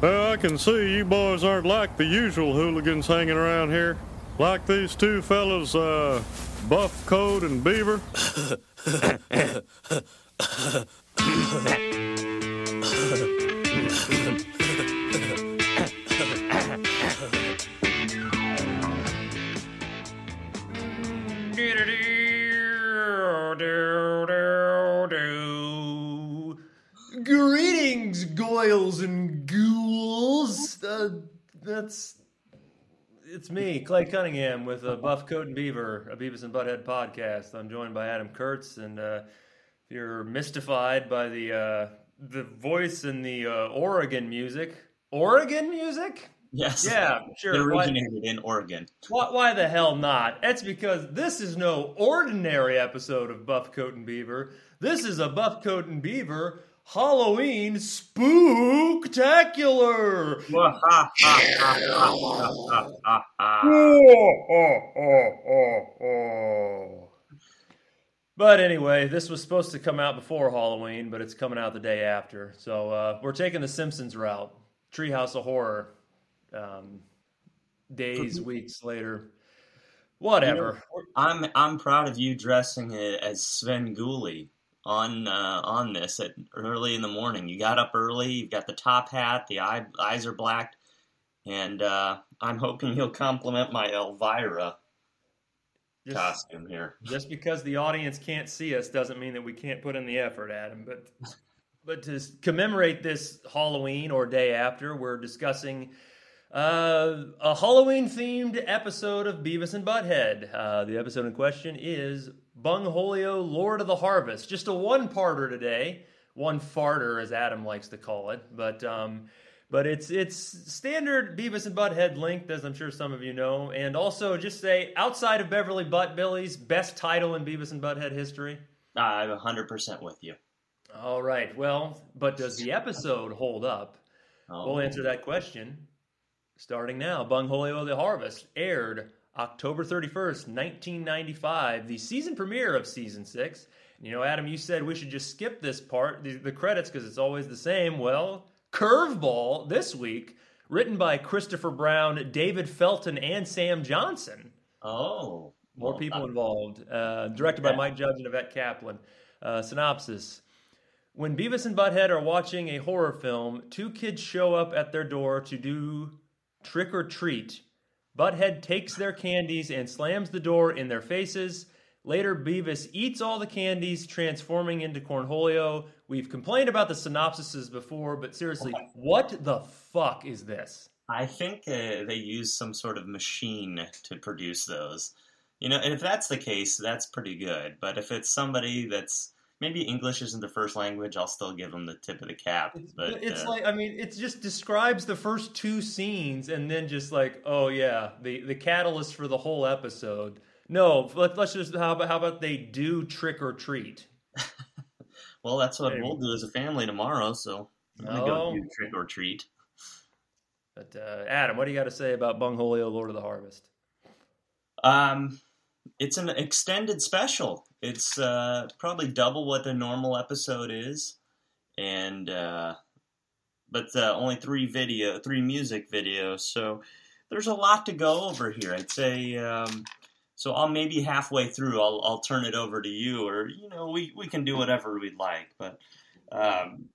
Well, I can see you boys aren't like the usual hooligans hanging around here. Like these two fellas, uh, Buff Coat and Beaver. Greetings, goyles and ghouls. Uh, that's it's me, Clay Cunningham, with a Buff Coat and Beaver, a Beavis and Butthead podcast. I'm joined by Adam Kurtz, and uh, if you're mystified by the uh, the voice and the uh, Oregon music, Oregon music. Yes. Yeah, sure. It Why- originated in Oregon. Why, why the hell not? It's because this is no ordinary episode of Buff Coat and Beaver. This is a Buff Coat and Beaver Halloween spooktacular. But anyway, this was supposed to come out before Halloween, but it's coming out the day after. So uh, we're taking the Simpsons route. Treehouse of Horror. Um, days, weeks later. Whatever. I'm I'm proud of you dressing it as Svengoolie on uh, on this at early in the morning. You got up early. You've got the top hat. The eye, eyes are blacked, and uh, I'm hoping you'll compliment my Elvira Just- costume here. just because the audience can't see us doesn't mean that we can't put in the effort, Adam. But but to commemorate this Halloween or day after, we're discussing uh, a Halloween themed episode of Beavis and Butthead. Uh, the episode in question is Bungholio, Lord of the Harvest. Just a one parter today, one farter as Adam likes to call it, but. Um, but it's it's standard Beavis and Butthead length, as I'm sure some of you know, and also just say outside of Beverly Butt Billy's best title in Beavis and Butthead history. I'm 100% with you. All right, well, but does the episode hold up? Oh, We'll answer that question starting now. Bungholio the Harvest aired October 31st, 1995, the season premiere of season six. You know, Adam, you said we should just skip this part, the, the credits, because it's always the same. Well, Curveball this week, written by Christopher Brown, David Felton, and Sam Johnson. Oh, More well, people involved. Uh, directed by Mike Judge and Yvette Kaplan. Uh, synopsis. When Beavis and Butthead are watching a horror film, two kids show up at their door to do trick or treat. Butthead takes their candies and slams the door in their faces. Later, Beavis eats all the candies, transforming into Cornholio. We've complained about the synopsises before, but seriously, what the fuck is this? I think uh, they use some sort of machine to produce those. You know, and if that's the case, that's pretty good. But if it's somebody that's maybe English isn't the first language, I'll still give them the tip of the cap. But it's uh, like I mean, it just describes the first two scenes, and then just like, oh yeah, the the catalyst for the whole episode. No, let, let's just how about how about they do trick or treat? well, that's what we'll do as a family tomorrow. So I'm gonna Oh. go do trick or treat. But uh, Adam, what do you got to say about Bungholio, Lord of the Harvest? Um, it's an extended special. It's uh, probably double what the normal episode is, and uh, but uh, only three video, three music videos. So there's a lot to go over here. I'd say. Um, so I'll maybe halfway through, I'll I'll turn it over to you, or you know, we we can do whatever we'd like. But um,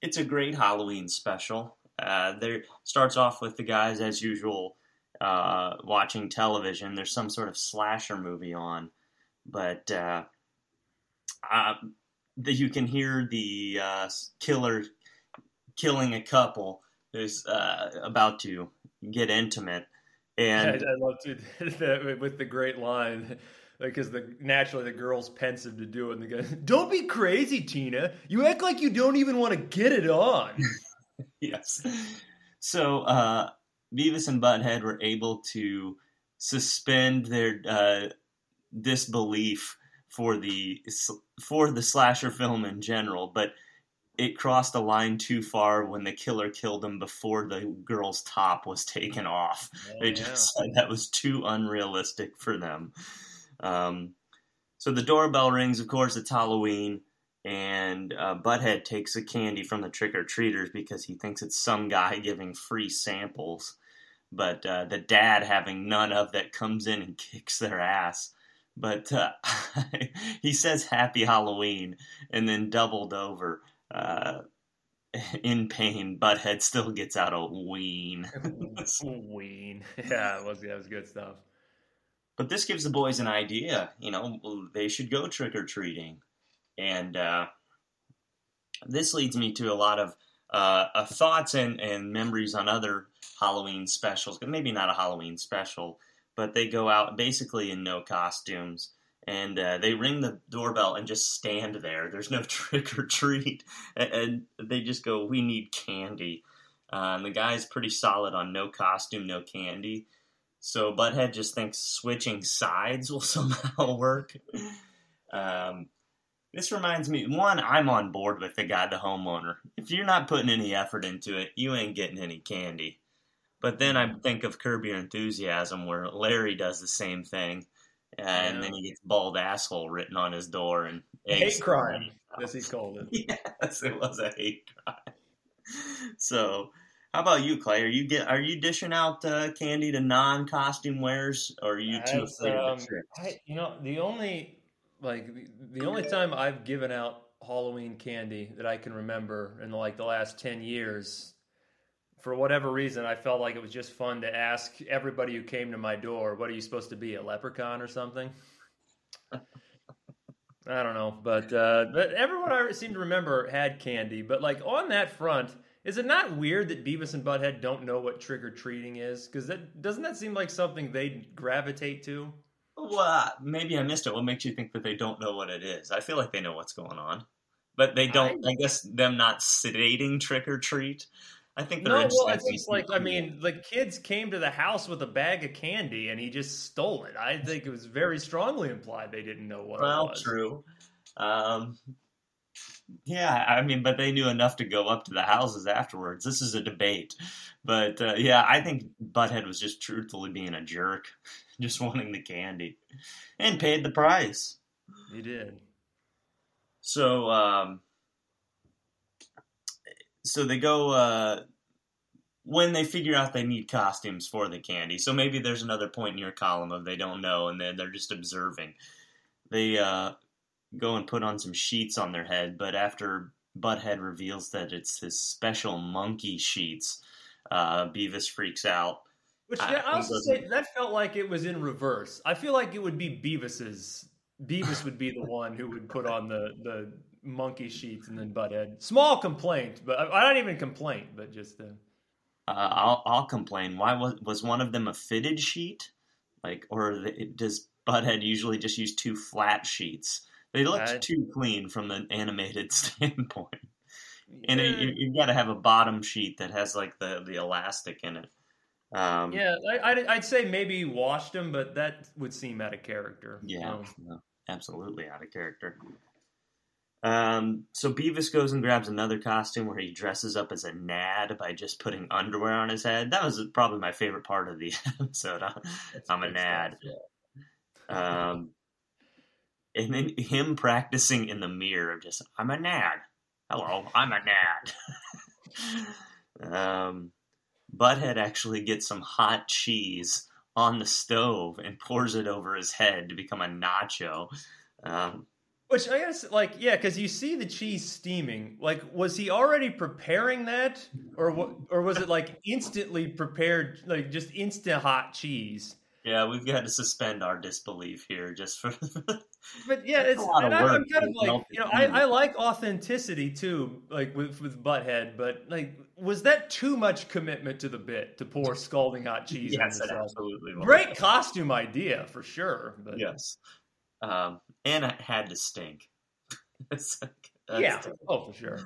it's a great Halloween special. Uh, there starts off with the guys as usual uh, watching television. There's some sort of slasher movie on, but uh, uh, the, you can hear the uh, killer killing a couple who's uh, about to get intimate, and I, I love to that with the great line. Because the naturally the girl's pensive to do it, and the guy, "Don't be crazy, Tina. You act like you don't even want to get it on." yes. So uh, Beavis and Butthead were able to suspend their uh, disbelief for the for the slasher film in general, but it crossed a line too far when the killer killed him before the girl's top was taken off. They just said that was too unrealistic for them. Um, so the doorbell rings. Of course, it's Halloween, and uh, Butthead takes the candy from the trick or treaters because he thinks it's some guy giving free samples. But uh, the dad, having none of that, comes in and kicks their ass. But uh, he says Happy Halloween and then doubled over uh, in pain. Butthead still gets out a ween. Ween. Yeah, it was, that was good stuff. But this gives the boys an idea. You know, they should go trick or treating. And uh, this leads me to a lot of uh, uh, thoughts and, and memories on other Halloween specials. Maybe not a Halloween special, but they go out basically in no costumes. And uh, they ring the doorbell and just stand there. There's no trick or treat. And, they just go, We need candy. Uh, and the guy's pretty solid on no costume, no candy. So Butthead just thinks switching sides will somehow work. Um, this reminds me, one, I'm on board with the guy, the homeowner. If you're not putting any effort into it, you ain't getting any candy. But then I think of Curb Your Enthusiasm, where Larry does the same thing, and Yeah. then he gets bald asshole written on his door and Hate crime, as he called it. Yes, it was a hate crime. So, how about you, Clay? Are you get are you dishing out uh, candy to non costume wearers, or are you too As, afraid um, of the tricks? I, you know, the only like the, the only time I've given out Halloween candy that I can remember in like the last ten years, for whatever reason, I felt like it was just fun to ask everybody who came to my door, "What are you supposed to be, a leprechaun or something?" I don't know, but uh, but everyone I seem to remember had candy. But like on that front, is it not weird that Beavis and Butthead don't know what trick or treating is? Because that doesn't that seem like something they gravitate to? Well, uh, maybe I missed it. What makes you think that they don't know what it is? I feel like they know what's going on, but they don't. I, guess them not sedating trick or treat. I think they're No, well, it's just like I mean, the kids came to the house with a bag of candy and he just stole it. I think it was very strongly implied they didn't know what it well, was. true. Um, yeah, I mean, but they knew enough to go up to the houses afterwards. This is a debate, but uh, yeah, I think Butthead was just truthfully being a jerk, just wanting the candy, and paid the price. He did. So, um, so they go uh, when they figure out they need costumes for the candy. So maybe there's another point in your column of they don't know and then they're just observing. They uh, go and put on some sheets on their head, but after Butthead reveals that it's his special monkey sheets, uh, Beavis freaks out. Which I- I also say that felt like it was in reverse. I feel like it would be Beavis's. Beavis would be the one who would put on the the monkey sheets and then butt head. Small complaint, but I, I not even complain, but just uh, Uh, I'll, I'll complain. Why was was one of them a fitted sheet? Like, or the- does Butthead usually just use two flat sheets? They looked I- too clean from the animated standpoint. And it, you, you've got to have a bottom sheet that has like the, the elastic in it. Um, yeah, I, I'd, I'd say maybe washed them, but that would seem out of character. Yeah, So, no, absolutely out of character. Um, so Beavis goes and grabs another costume where he dresses up as a Nad by just putting underwear on his head. That was probably my favorite part of the episode. I'm, I'm a Nad. stuff, yeah. Um, and then him practicing in the mirror of just, I'm a Nad. Hello, I'm a Nad. um, Butthead actually gets some hot cheese on the stove and pours it over his head to become a nacho. Um, Which I guess, like, yeah, because you see the cheese steaming. Like, was he already preparing that, or what? Or was it like instantly prepared, like just instant hot cheese? yeah, we've got to suspend our disbelief here just for. But yeah, it's a lot of and I, I'm work kind of like, you know, I. I like authenticity too, like with with Butthead. But like, was that too much commitment to the bit to pour scalding hot cheese on yes, it absolutely was. Great costume idea for sure. But Yes. Um, and it had to stink. Yeah, the- oh for sure.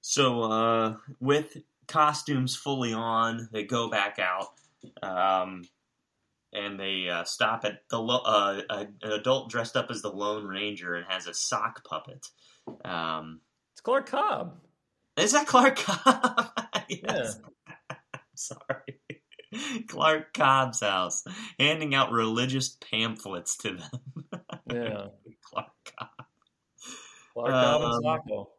So, uh, with costumes fully on, they go back out, um, and they uh, stop at the lo- uh, a- an adult dressed up as the Lone Ranger and has a sock puppet. Um, It's Clark Cobb. is that Clark Cobb? yes. Yeah. I'm sorry. Clark Cobb's house, handing out religious pamphlets to them. Yeah. Clark Cobb. Clark Cobb and Um, Sacco.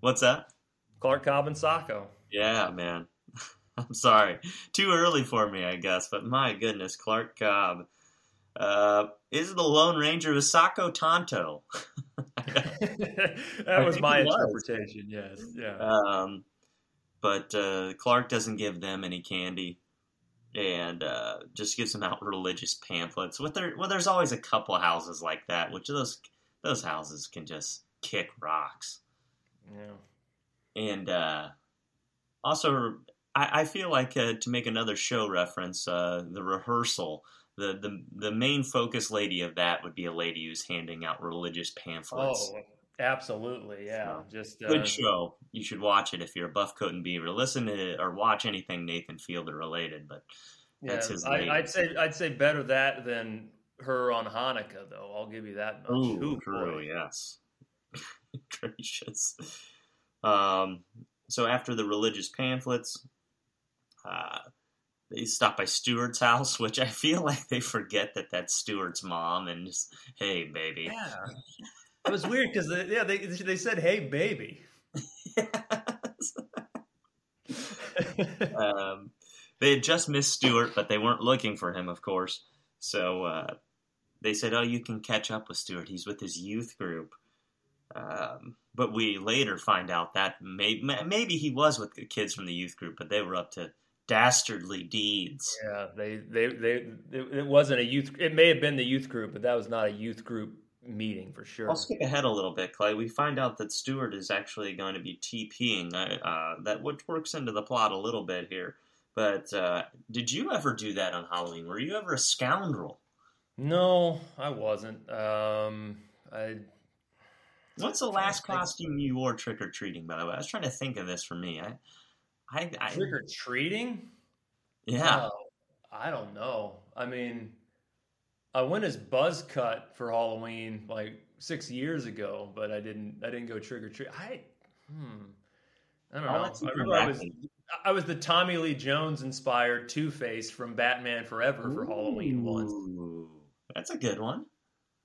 What's that? Clark Cobb and Sacco. Yeah, man. I'm sorry. Too early for me, I guess, but my goodness, Clark Cobb uh, is the Lone Ranger of Saco Tonto. that was my was. interpretation. Yes. Yeah. Um, but uh, Clark doesn't give them any candy, and uh, just gives them out religious pamphlets. With there, well, there's always a couple houses like that, which those those houses can just kick rocks. yeah. And uh, also, I, I feel like uh, to make another show reference, uh, the rehearsal. The, the the main focus lady of that would be a lady who's handing out religious pamphlets. Oh, absolutely. Yeah. Just uh, Good show. You should watch it if you're a Buff Coat and Beaver. Listen to it or watch anything Nathan Fielder related. But That's yeah, his I, I'd say I'd say better that than her on Hanukkah, though. I'll give you that much. ooh, Ooh, true, boy. yes. Gracious. Um, so after the religious pamphlets, uh, they stop by Stewart's house, which I feel like they forget that that's Stewart's mom, and just hey, baby. Yeah. It was weird because yeah they they said hey baby. um, they had just missed Stewart, but they weren't looking for him, of course. So uh, they said, "Oh, you can catch up with Stewart. He's with his youth group." Um, but we later find out that may, maybe he was with the kids from the youth group, but they were up to dastardly deeds. Yeah, they, they, they, it, it wasn't a youth. It may have been the youth group, but that was not a youth group meeting for sure. I'll skip ahead a little bit, Clay. We find out that Stewart is actually going to be TPing. Uh, that which works into the plot a little bit here. But uh, did you ever do that on Halloween? Were you ever a scoundrel? No, I wasn't. Um, I What's the last costume you wore trick or treating? By the way, I was trying to think of this for me. I, I, I trick or treating. yeah. Oh, I don't know. I mean, I went as Buzz Cut for Halloween like six years ago, but I didn't. I didn't go trick or treat. I, hmm, I don't know. I remember I was I was the Tommy Lee Jones inspired Two Face from Batman Forever for Halloween once. That's a good one.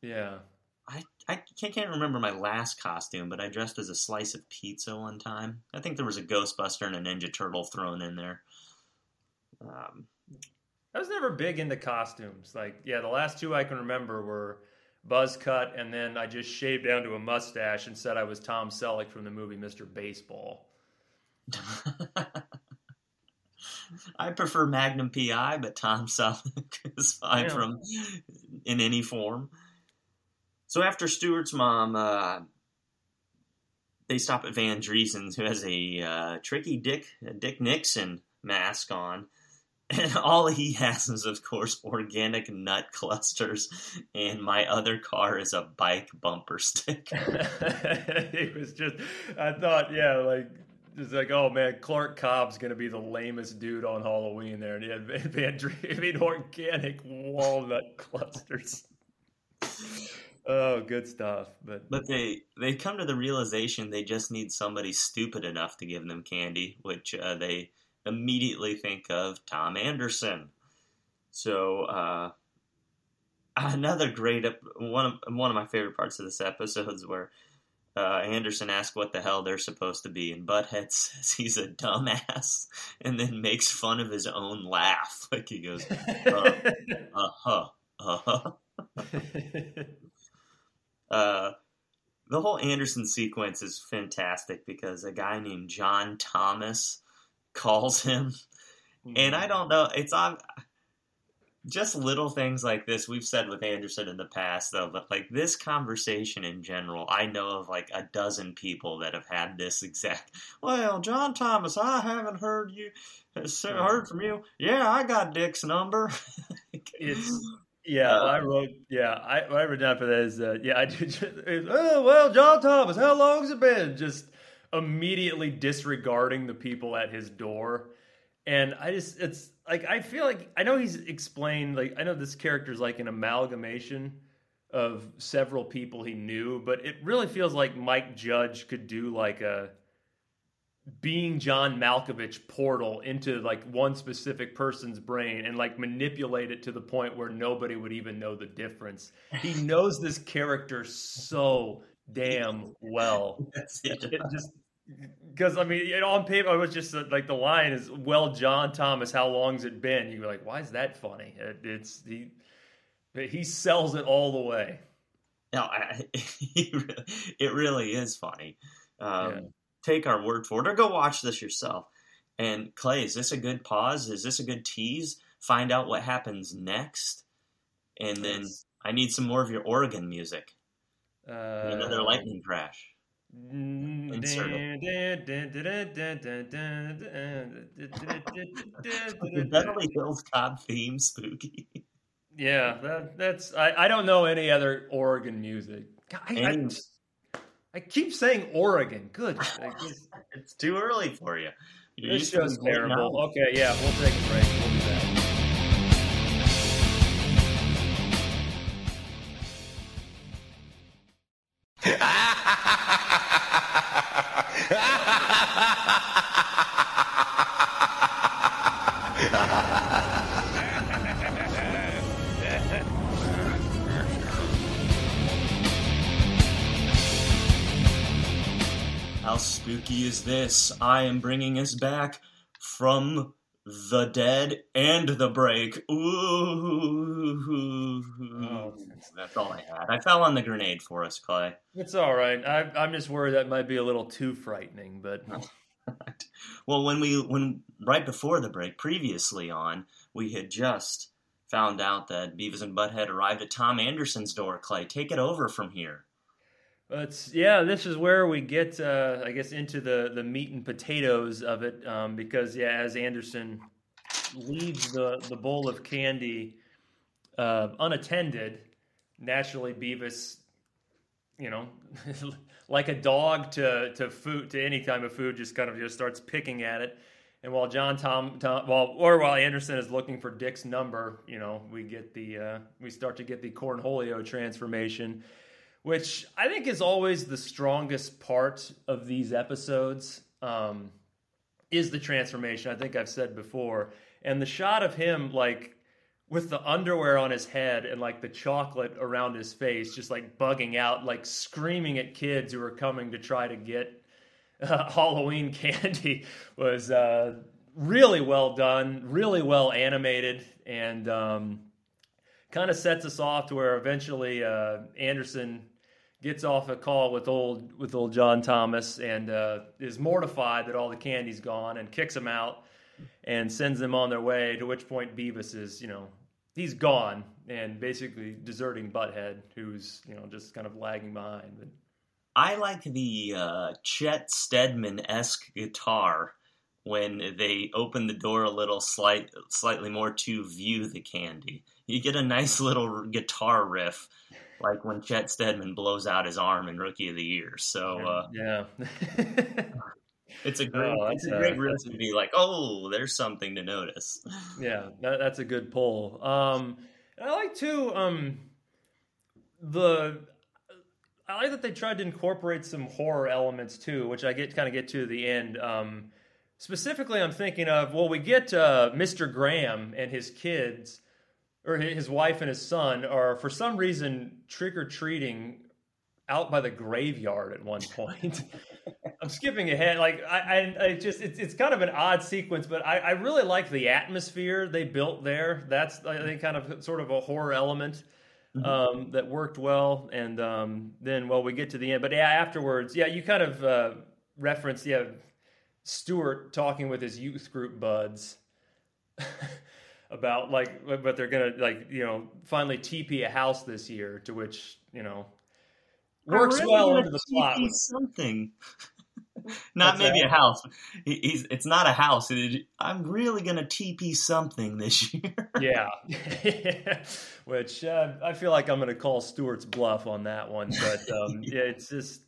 Yeah. I, I can't, can't remember my last costume, but I dressed as a slice of pizza one time. I think there was a Ghostbuster and a Ninja Turtle thrown in there. Um, I was never big into costumes. Like, yeah, the last two I can remember were Buzz Cut, and then I just shaved down to a mustache and said I was Tom Selleck from the movie Mr. Baseball. I prefer Magnum PI, but Tom Selleck is fine Yeah. from in any form. So after Stewart's mom, uh, they stop at Van Driessen's, who has a uh, tricky Dick Dick Nixon mask on, and all he has is, of course, organic nut clusters. And my other car is a bike bumper sticker. it was just, I thought, yeah, like, just like, oh man, Clark Cobb's gonna be the lamest dude on Halloween there, and he had Van, Van Drie- I mean, organic walnut clusters. Oh, good stuff. But But they they come to the realization they just need somebody stupid enough to give them candy, which uh, they immediately think of Tom Anderson. So uh, another great ep- one of one of my favorite parts of this episode is where uh, Anderson asks what the hell they're supposed to be, and Butthead says he's a dumbass, and then makes fun of his own laugh. Like he goes, uh huh, uh huh. Uh, the whole Anderson sequence is fantastic because a guy named John Thomas calls him, and I don't know. It's on just little things like this we've said with Anderson in the past, though. But like this conversation in general, I know of like a dozen people that have had this exact. Well, John Thomas, I haven't heard you heard from you. Yeah, I got Dick's number. it's yeah. Uh, I wrote yeah. I what I wrote down for that is uh, yeah. I did. Just, oh well, John Thomas, how long has it been? Just immediately disregarding the people at his door, and I just it's like I feel like I know he's explained like I know this character is like an amalgamation of several people he knew, but it really feels like Mike Judge could do like a being John Malkovich portal into like one specific person's brain and like manipulate it to the point where nobody would even know the difference. He knows this character so damn well. Yes, it It does. just because I mean, it, on paper, it was just uh, like the line is, "Well, John Thomas, how long's it been?" You're like, "Why is that funny?" It, it's he he sells it all the way. No, I, it really is funny. Um, Yeah. Take our word for it, or go watch this yourself. And Clay, is this a good pause? Is this a good tease? Find out what happens next, and then I need some more of your Oregon music. Uh, Another lightning crash. Mm, The Beverly Hills Cop theme, spooky. Yeah, that, that's I, I don't know any other Oregon music. I, I, I keep saying Oregon. Good. It's too early for you. You're This show's terrible. Okay, yeah, we'll take a break. We'll be back. Spooky is this? I am bringing us back from the dead and the break. Ooh. Oh. That's all I had. I fell on the grenade for us, Clay. It's all right. I, I'm just worried that might be a little too frightening, but Well, when we when right before the break, previously on, we had just found out that Beavis and Butthead arrived at Tom Anderson's door. Clay, take it over from here. But yeah, this is where we get, uh, I guess, into the the meat and potatoes of it, um, because yeah, as Anderson leaves the the bowl of candy uh, unattended, naturally Beavis, you know, like a dog to to food to any kind of food, just kind of just starts picking at it. And while John Tom, Tom while or while Anderson is looking for Dick's number, you know, we get the uh, we start to get the Cornholio transformation which I think is always the strongest part of these episodes, um, is the transformation. I think I've said before, and the shot of him like with the underwear on his head and like the chocolate around his face, just like bugging out, like screaming at kids who are coming to try to get uh, Halloween candy, was uh, really well done, really well animated, and. Um, kind of sets us off to where eventually uh, Anderson gets off a call with old with old John Thomas and uh, is mortified that all the candy's gone and kicks him out and sends them on their way. To which point Beavis is, you know, he's gone and basically deserting Butthead, who's you know just kind of lagging behind. But I like the uh, Chet Steadman esque guitar when they open the door a little slight, slightly more to view the candy. You get a nice little guitar riff, like when Chet Steadman blows out his arm in Rookie of the Year. So uh, yeah. it's a great, Oh, it's a great riff to be like, oh, there's something to notice. Yeah, that, that's a good pull. Um, and I like too um, the. I like that they tried to incorporate some horror elements too, which I get kind of get to the end. Um, specifically, I'm thinking of well, we get uh, Mr. Graham and his kids, or his wife and his son, are for some reason trick or treating out by the graveyard at one point. I'm skipping ahead. Like I, I, I just it's it's kind of an odd sequence, but I, I really like the atmosphere they built there. That's I think kind of sort of a horror element um, that worked well. And um, then well, we get to the end, but yeah, afterwards, yeah, you kind of uh, referenced yeah Stewart talking with his youth group buds. about like but they're gonna like you know finally TP a house this year to which you know works really well into the spot Something. Not What's maybe that? a house. He's, it's not a house. It- I'm really gonna TP something this year. yeah which uh, I feel like I'm gonna call Stewart's bluff on that one but um, yeah it's just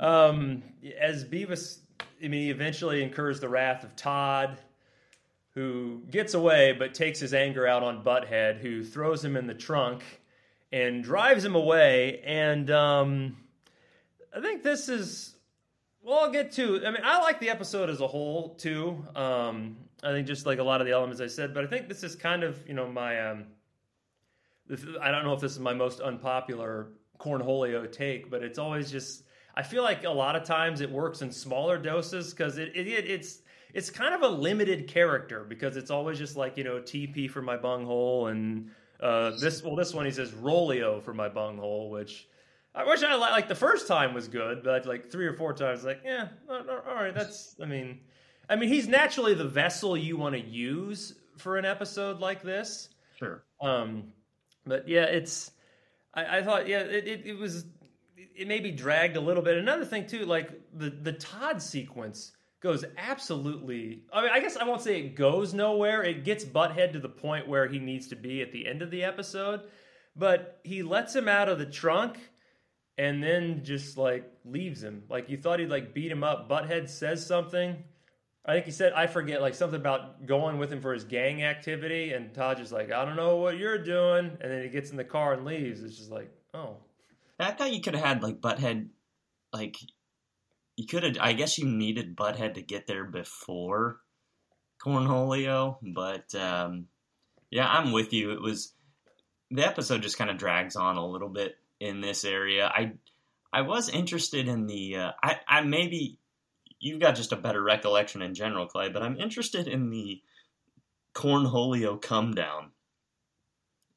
um, as Beavis I mean he eventually incurs the wrath of Todd who gets away but takes his anger out on Butthead, who throws him in the trunk and drives him away. And um, I think this is. Well, I'll get to. I mean, I like the episode as a whole too. Um, I think just like a lot of the elements I said, but I think this is kind of you know my. Um, I don't know if this is my most unpopular Cornholio take, but it's always just. I feel like a lot of times it works in smaller doses because it, it it's it's kind of a limited character because it's always just like you know TP for my bunghole and uh, this well this one he says Rolio for my bunghole, which I wish I like. Like the first time was good, but like three or four times, like yeah, all right, that's. I mean, I mean he's naturally the vessel you want to use for an episode like this. Sure. Um, but yeah, it's. I, I thought yeah, it, it, it was it maybe dragged a little bit. Another thing too, like the the Todd sequence goes absolutely. I mean, I guess I won't say it goes nowhere. It gets Butthead to the point where he needs to be at the end of the episode, but he lets him out of the trunk and then just like leaves him. Like you thought he'd like beat him up. Butthead says something. I think he said I forget like something about going with him for his gang activity, and Todd just like I don't know what you're doing, and then he gets in the car and leaves. It's just like oh. I thought you could have had like Butthead, like you could have. I guess you needed Butthead to get there before Cornholio, but um, yeah, I'm with you. It was the episode just kind of drags on a little bit in this area. I I was interested in the uh, I I maybe you've got just a better recollection in general, Clay, but I'm interested in the Cornholio come down.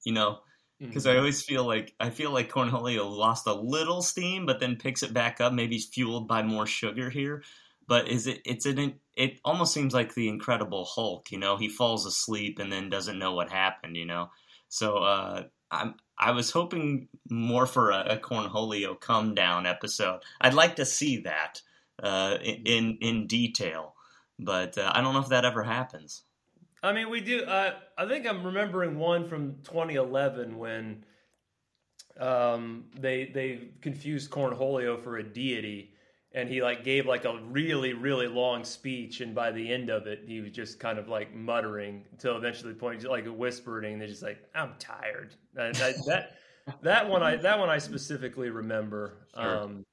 You know, because mm-hmm. I always feel like I feel like Cornholio lost a little steam, but then picks it back up. Maybe fueled by more sugar here. But is it? It's an. It almost seems like the Incredible Hulk. You know, he falls asleep and then doesn't know what happened. You know, so uh, I'm I was hoping more for a, a Cornholio come down episode. I'd like to see that uh, in in detail, but uh, I don't know if that ever happens. I mean, we do. Uh, I think I'm remembering one from 2011 when um, they they confused Cornholio for a deity, and he like gave like a really really long speech, and by the end of it, he was just kind of like muttering until eventually the point like whispering. And They're just like, "I'm tired." I, that that one I that one I specifically remember. Sure. Um,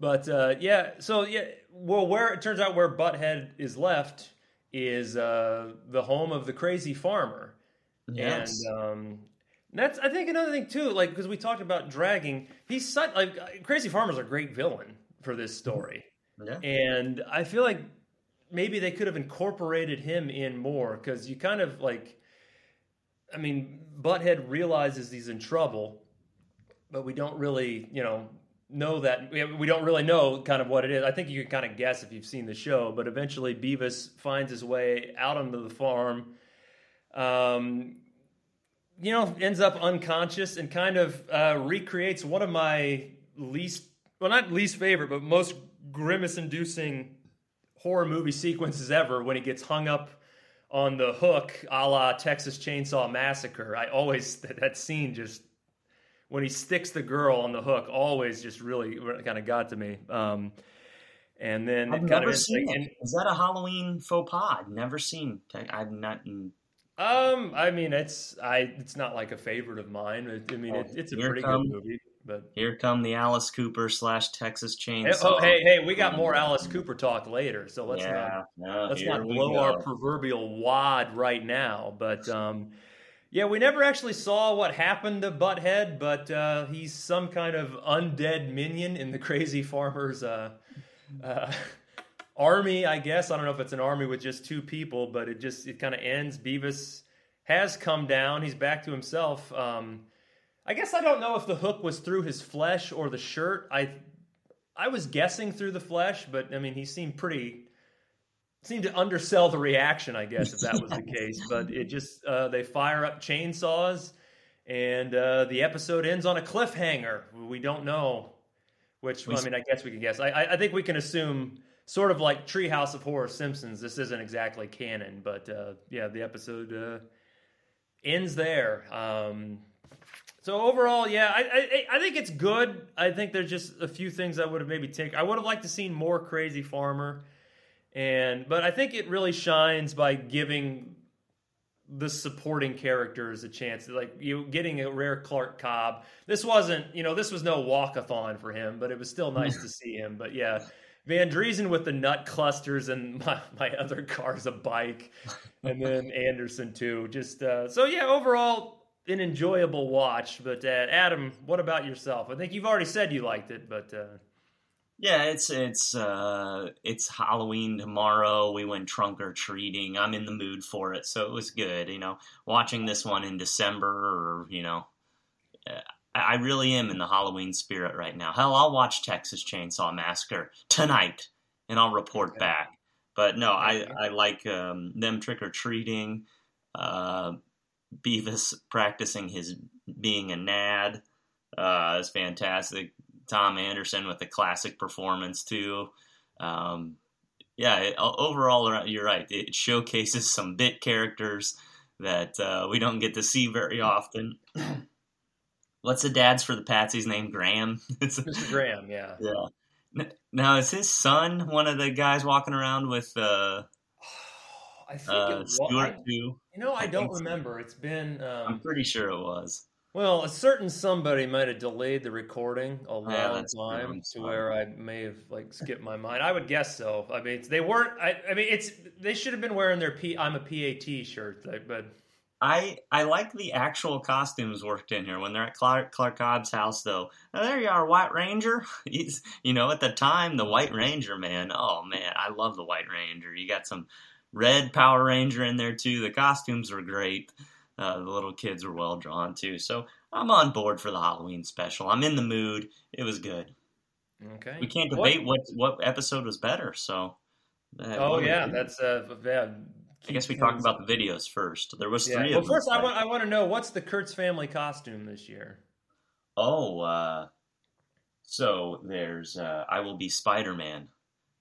but uh, yeah, so yeah, well, where it turns out where Butthead is left is uh, the home of the crazy farmer, yes. and um, that's I think another thing too, like because we talked about dragging. He's such like crazy farmer's a great villain for this story, yeah. and I feel like maybe they could have incorporated him in more because you kind of like I mean, Butthead realizes he's in trouble, but we don't really, you know, know that we don't really know kind of what it is. I think you can kind of guess if you've seen the show, but eventually Beavis finds his way out onto the farm. Um, you know, ends up unconscious and kind of uh, recreates one of my least, well, not least favorite, but most grimace-inducing horror movie sequences ever when he gets hung up on the hook, a la Texas Chainsaw Massacre. I always that, that scene just when he sticks the girl on the hook, always just really kind of got to me. Um, and then I've it never of seen like, it. Is that a Halloween faux pas? I've never seen. I've not. Um, I mean, it's I. It's not like a favorite of mine. I mean, it, it's a pretty come, good movie. But here come the Alice Cooper slash Texas Chainsaw. Hey, oh, hey, hey, we got more Alice Cooper talk later, so let's yeah, not no, let's not blow our proverbial wad right now. But um, yeah, we never actually saw what happened to Butthead, but uh, he's some kind of undead minion in the Crazy Farmers uh, uh, army, I guess. I don't know if it's an army with just two people, but it just it kind of ends. Beavis has come down; he's back to himself. Um, I guess I don't know if the hook was through his flesh or the shirt. I I was guessing through the flesh, but I mean he seemed pretty seemed to undersell the reaction, I guess, if that was the case. But it just uh, they fire up chainsaws, and uh, the episode ends on a cliffhanger. We don't know which. Well, I mean, I guess we can guess. I, I think we can assume, sort of like Treehouse of Horror Simpsons. This isn't exactly canon, but uh, yeah, the episode uh, ends there. Um, so overall, yeah, I, I, I think it's good. I think there's just a few things I would have maybe taken. I would have liked to seen more Crazy Farmer, and but I think it really shines by giving the supporting characters a chance. Like you getting a rare Clark Cobb. This wasn't, you know, this was no walkathon for him, but it was still nice to see him. But yeah, Van Driessen with the nut clusters and my, my other car's a bike, and then Anderson too. Just uh, so yeah, overall an enjoyable watch. But uh, Adam, what about yourself? I think you've already said you liked it, but uh... yeah, it's it's uh, it's Halloween tomorrow. We went trunk or treating. I'm in the mood for it, so it was good. You know, watching this one in December, or you know, uh, I really am in the Halloween spirit right now. Hell, I'll watch Texas Chainsaw Massacre tonight, and I'll report okay. back. But no. I I like um, them trick or treating. Uh, Beavis practicing his being a nad uh, is fantastic. Tom Anderson with a classic performance too. Um, yeah, it, overall, you're right. It showcases some bit characters that uh, we don't get to see very often. What's the dad's for the Patsy's name? Graham. It's Mr. Graham. Yeah. Yeah. Now is his son one of the guys walking around with uh, I think uh, it Stewart too. You know, I, I don't remember. So. It's been. Um, I'm pretty sure it was. Well, a certain somebody might have delayed the recording a ah, long yeah, time to where I may have like skipped my mind. I would guess so. I mean, they weren't. I, I mean, it's they should have been wearing their P. I'm a PAT shirt, but. I I like the actual costumes worked in here when they're at Clark Clark Cobb's house though. Oh, there you are, White Ranger. He's you know at the time the White Ranger man. Oh man, I love the White Ranger. You got some red Power Ranger in there too. The costumes were great. Uh, the little kids were well drawn too. So I'm on board for the Halloween special. I'm in the mood. It was good. Okay. We can't debate what what, what episode was better. So. Uh, oh yeah, that's uh yeah. I guess we talked about the videos first. There was yeah. three. Well, first I want I want to know what's the Kurtz family costume this year. Oh, uh, so there's uh, I will be Spider Man,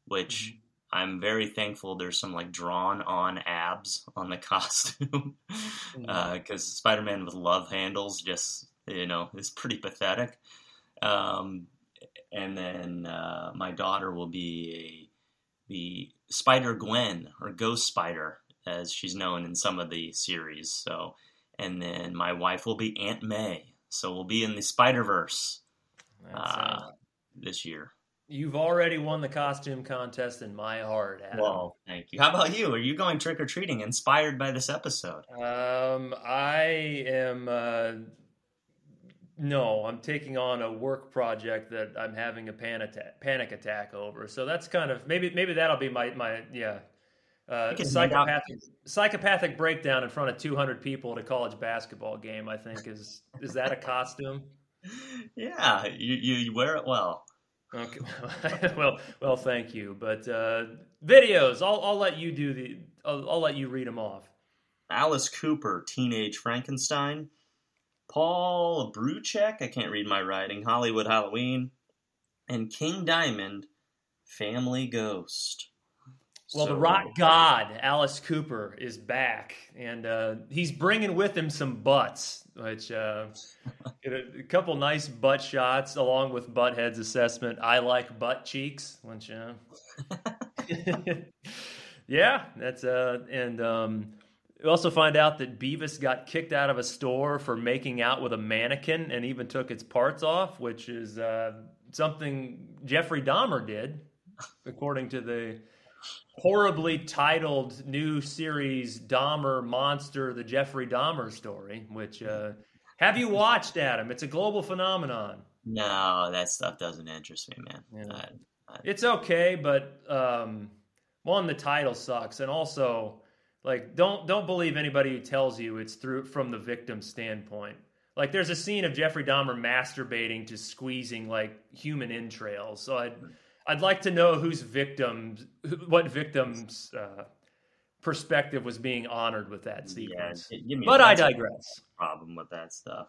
which mm-hmm. I'm very thankful there's some like drawn on abs on the costume because mm-hmm. uh, Spider Man with love handles just you know is pretty pathetic. Um, and then uh, my daughter will be a the Spider Gwen or Ghost Spider as she's known in some of the series. So, and then my wife will be Aunt May. So we'll be in the Spider Verse uh, this year. You've already won the costume contest in my heart, Adam. Well, thank you. How about you? Are you going trick or treating inspired by this episode? Um, I am. Uh, no, I'm taking on a work project that I'm having a panic attack, panic attack over. So that's kind of maybe maybe that'll be my my yeah. Uh, psychopathic psychopathic breakdown in front of 200 people at a college basketball game. I think is is that a costume? yeah, you, you wear it well. Okay. well, well, thank you. But uh, videos, I'll, I'll let you do the. I'll, I'll let you read them off. Alice Cooper, Teenage Frankenstein. Paul Bruchek, I can't read my writing. Hollywood Halloween, and King Diamond, Family Ghost. Well, so, the rock god Alice Cooper is back, and uh, he's bringing with him some butts, which uh, a, a, couple nice butt shots along with Butthead's assessment. I like butt cheeks, which uh, yeah, that's uh, and um, we also find out that Beavis got kicked out of a store for making out with a mannequin and even took its parts off, which is uh, something Jeffrey Dahmer did, according to the horribly titled new series Dahmer Monster: The Jeffrey Dahmer Story. Which uh, have you watched, Adam? It's a global phenomenon. No, that stuff doesn't interest me, man. Yeah. I, I... It's okay, but um, one, the title sucks, and also, like, don't don't believe anybody who tells you it's through from the victim's standpoint. Like, there's a scene of Jeffrey Dahmer masturbating to squeezing like human entrails. So I I'd like to know whose victims, what victims' uh, perspective was being honored with that sequence. Yeah, but I digress. Problem with that stuff.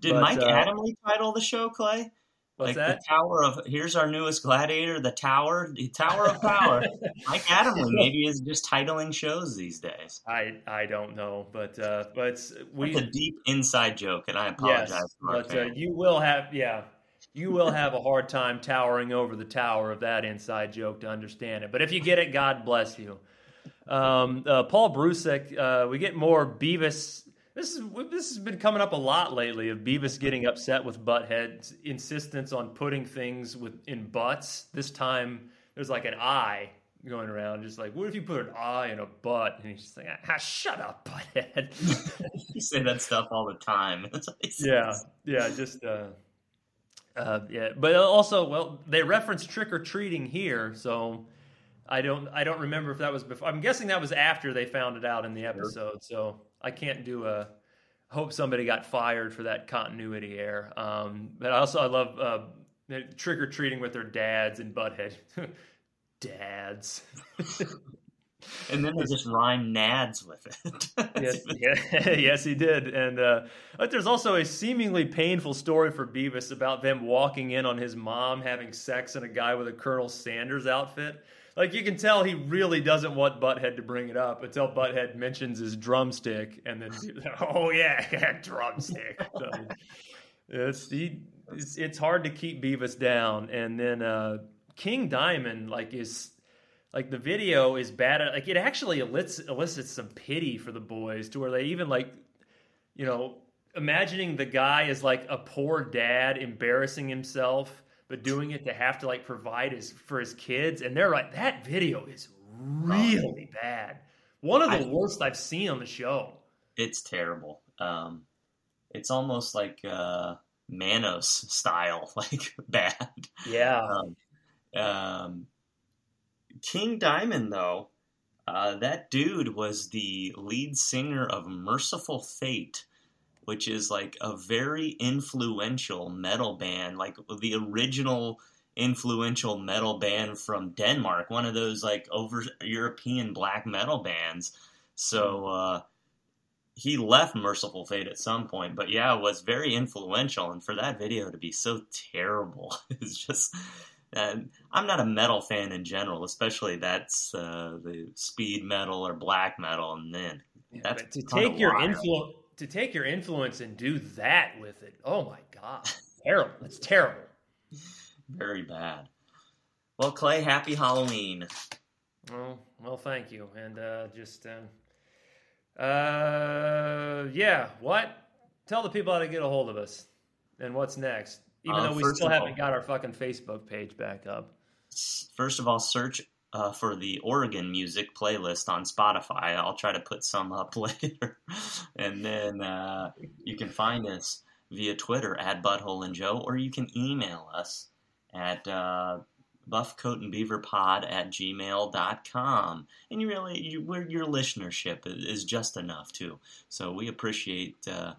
Did but, Mike uh, Adamle title the show, Clay? What's like that? The Tower of here's our newest gladiator, the Tower, the Tower of Power. Mike Adamle maybe is just titling shows these days. I I don't know, but uh, but we That's a deep inside joke, and I apologize. Yes, but uh, you will have yeah you will have a hard time towering over the tower of that inside joke to understand it. But if you get it, God bless you. Um, uh, Paul Brusick, uh, we get more Beavis. This is this has been coming up a lot lately of Beavis getting upset with Butthead's insistence on putting things with in butts. This time there's like an eye going around, just like, what if you put an eye in a butt? And he's just like, ah, shut up, butthead. you say that stuff all the time. yeah, yeah, just uh, uh, yeah. But also, well, they reference trick or treating here, so I don't I don't remember if that was before. I'm guessing that was after they found it out in the episode, so I can't do a. Hope somebody got fired for that continuity error. Um, but also, I love uh, trick or treating with their dads and butthead. dads. and then they just rhyme nads with it. yes, yeah, yes, he did. And uh, but there's also a seemingly painful story for Beavis about them walking in on his mom having sex and a guy with a Colonel Sanders outfit like you can tell he really doesn't want Butthead to bring it up until Butthead mentions his drumstick, and then oh yeah, drumstick. So, it's, he, it's it's hard to keep Beavis down, and then uh, King Diamond like is like the video is bad. Like it actually elicits, elicits some pity for the boys to where they even like you know imagining the guy is like a poor dad embarrassing himself but doing it to have to like provide his for his kids and they're like that video is really bad. One of the I, worst i've seen on the show. It's terrible. Um it's almost like uh manos style like bad. Yeah. Um, um king diamond though uh that dude was the lead singer of Mercyful Fate which is like a very influential metal band, like the original influential metal band from Denmark, one of those like over European black metal bands. So uh, he left Mercyful Fate at some point, but yeah, was very influential. And for that video to be so terrible is just. Uh, I'm not a metal fan in general, especially that's uh, the speed metal or black metal, and then yeah, to take your influence to take your influence and do that with it. Oh my god, terrible! It's terrible. Very bad. Well, Clay, happy Halloween. Oh well, thank you, and uh, just uh, uh, yeah. What? Tell the people how to get a hold of us and what's next. Even uh, though we still haven't all, got our fucking Facebook page back up. First of all, search uh, for the Oregon music playlist on Spotify. I'll try to put some up later. and then uh, you can find us via Twitter at Butthole and Joe, or you can email us at uh, buffcoat and beaver pod at gmail.com. And you really, you, your listenership is just enough too. So we appreciate, uh,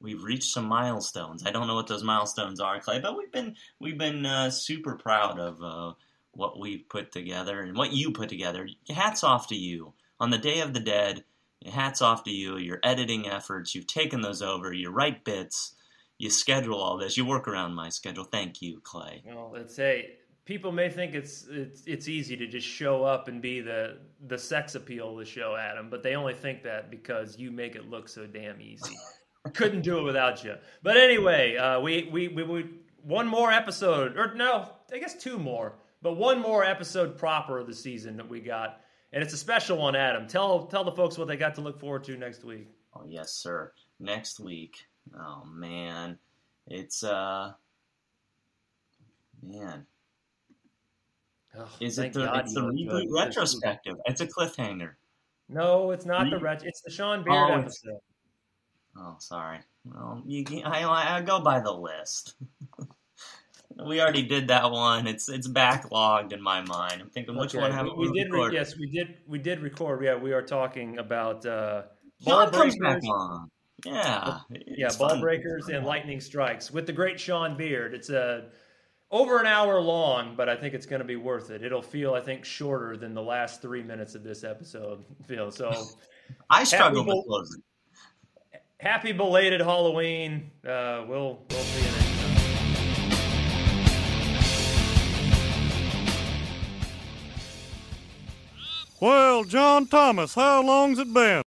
we've reached some milestones. I don't know what those milestones are, Clay, but we've been, we've been uh, super proud of uh, what we've put together and what you put together. Hats off to you. On the Day of the Dead, hats off to you. Your editing efforts, you've taken those over. You write bits, you schedule all this. You work around my schedule. Thank you, Clay. Well, let's say people may think it's it's it's easy to just show up and be the the sex appeal of the show, Adam, but they only think that because you make it look so damn easy. I couldn't do it without you. But anyway, uh, we, we we we one more episode, or no, I guess two more but one more episode proper of the season that we got, and it's a special one. Adam, tell tell the folks what they got to look forward to next week. Oh yes, sir. Next week. Oh man, it's uh, man. Oh, Is it the, God it's the reboot retrospective? It's a cliffhanger. No, it's not Re- the ret- It's the Sean Beard oh, episode. Oh, sorry. Well, you, I, I go by the list. We already did that one. It's it's backlogged in my mind. I'm thinking which okay. one have we, we did? Re- yes, we did. We did record. Yeah, we are talking about uh, ball breakers. back on. Yeah, yeah, ball fun. breakers and lightning strikes with the great Sean Beard. It's a over an hour long, but I think it's going to be worth it. It'll feel, I think, shorter than the last three minutes of this episode. Feel so. I struggle with closing. Happy belated Halloween. Uh, we'll we'll see you next. Well, John Thomas, how long's it been?